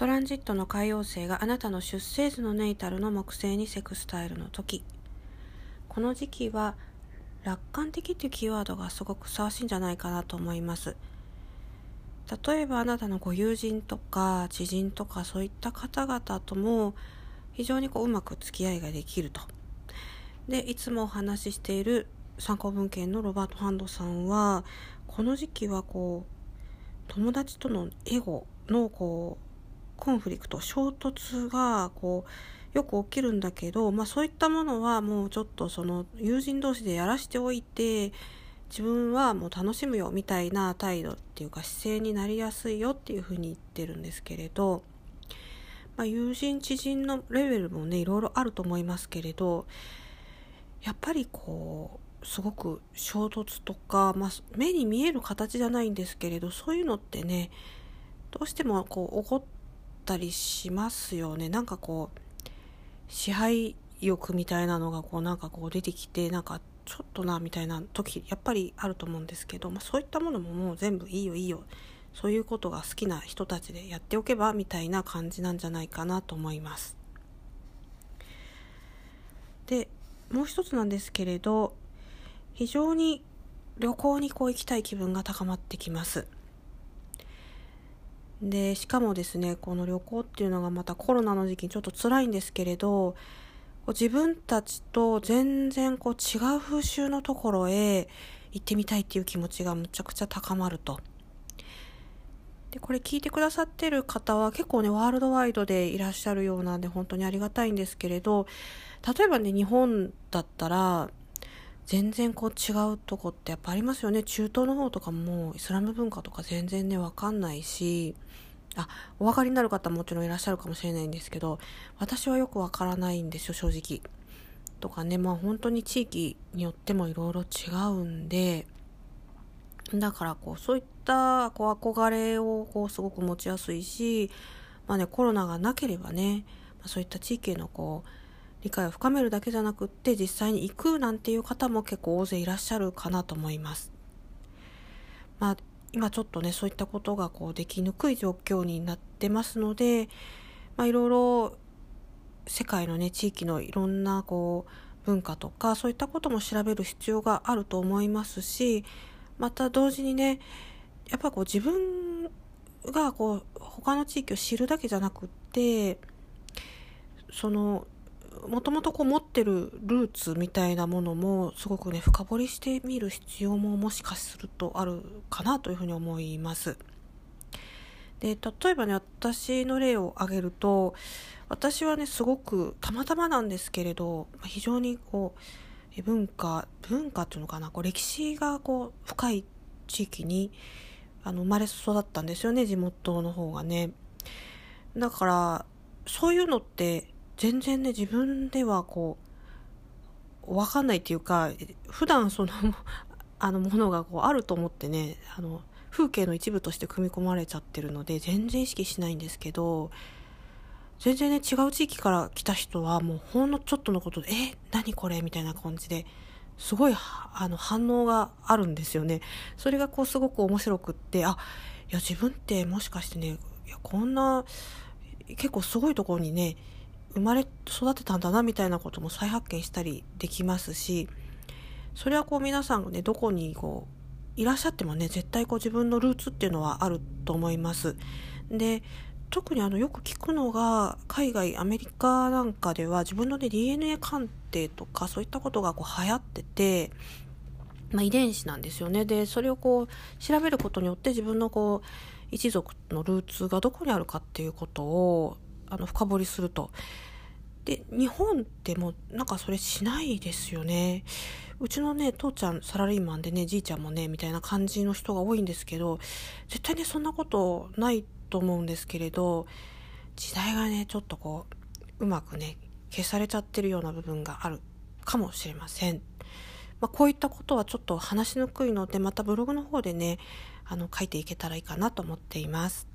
トランジットの海王星があなたの出生図のネイタルの木星にセクスタイルの時。この時期は楽観的っていうキーワードがすごくふさわしいんじゃないかなと思います。例えばあなたのご友人とか知人とかそういった方々とも非常にこううまく付き合いができると。でいつもお話ししている参考文献のロバート・ハンドさんはこの時期はこう友達とのエゴのこうコンフリクト衝突がこうよく起きるんだけど、まあ、そういったものはもうちょっとその友人同士でやらしておいて自分はもう楽しむよみたいな態度っていうか姿勢になりやすいよっていうふうに言ってるんですけれど、まあ、友人知人のレベルもねいろいろあると思いますけれどやっぱりこうすごく衝突とか、まあ、目に見える形じゃないんですけれどそういうのってねどうしてもこう起こったりしますよねなんかこう支配欲みたいなのがこうなんかこう出てきてなんかちょっとなみたいな時やっぱりあると思うんですけど、まあ、そういったものももう全部いいよいいよそういうことが好きな人たちでやっておけばみたいな感じなんじゃないかなと思います。でもう一つなんですけれど非常に旅行にこう行きたい気分が高まってきます。でしかもですねこの旅行っていうのがまたコロナの時期にちょっと辛いんですけれど自分たちと全然こう違う風習のところへ行ってみたいっていう気持ちがむちゃくちゃ高まると。でこれ聞いてくださってる方は結構ねワールドワイドでいらっしゃるようなんで本当にありがたいんですけれど例えばね日本だったら全然こう違うとこってやっぱありますよね中東の方とかもイスラム文化とか全然ね分かんないしあお分かりになる方ももちろんいらっしゃるかもしれないんですけど私はよくわからないんですよ正直。とかねまあ本当に地域によってもいろいろ違うんでだからこうそういったこう憧れをこうすごく持ちやすいし、まあね、コロナがなければね、ま、そういった地域へのこう理解を深めるだけじゃなくって実際に行くなんていう方も結構大勢いらっしゃるかなと思います。まあ今ちょっとねそういったことがこうできにくい状況になってますので、まあ、いろいろ世界のね地域のいろんなこう文化とかそういったことも調べる必要があると思いますしまた同時にねやっぱこう自分がこう他の地域を知るだけじゃなくってそのもともとこう持ってるルーツみたいなものもすごくね深掘りしてみる必要ももしかするとあるかなというふうに思います。で例えばね私の例を挙げると私はねすごくたまたまなんですけれど非常にこう文化文化っていうのかなこう歴史がこう深い地域にあの生まれ育ったんですよね地元の方がね。だからそういうのって全然ね自分ではこう分かんないっていうか普段その あのものがこうあると思ってねあの風景の一部として組み込まれちゃってるので全然意識しないんですけど全然ね違う地域から来た人はもうほんのちょっとのことで「え何これ?」みたいな感じですごいあの反応があるんですよね。それがこうすごく面白くってあいや自分ってもしかしてねいやこんな結構すごいところにね生まれ育てたんだなみたいなことも再発見したりできますしそれはこう皆さんがねどこにこういらっしゃってもね絶対こう自分のルーツっていうのはあると思います。で特にあのよく聞くのが海外アメリカなんかでは自分の、ね、DNA 鑑定とかそういったことがこう流行ってて、まあ、遺伝子なんですよねでそれをこう調べることによって自分のこう一族のルーツがどこにあるかっていうことをあの深掘りすると。で日本ってもうなんかそれしないですよね。うちのね父ちゃんサラリーマンでねじいちゃんもねみたいな感じの人が多いんですけど絶対ねそんなことないと思うんですけれど時代がねちょっとこううまくね消されちゃってるような部分があるかもしれません。まあ、こういったことはちょっと話しにくいのでまたブログの方でねあの書いていけたらいいかなと思っています。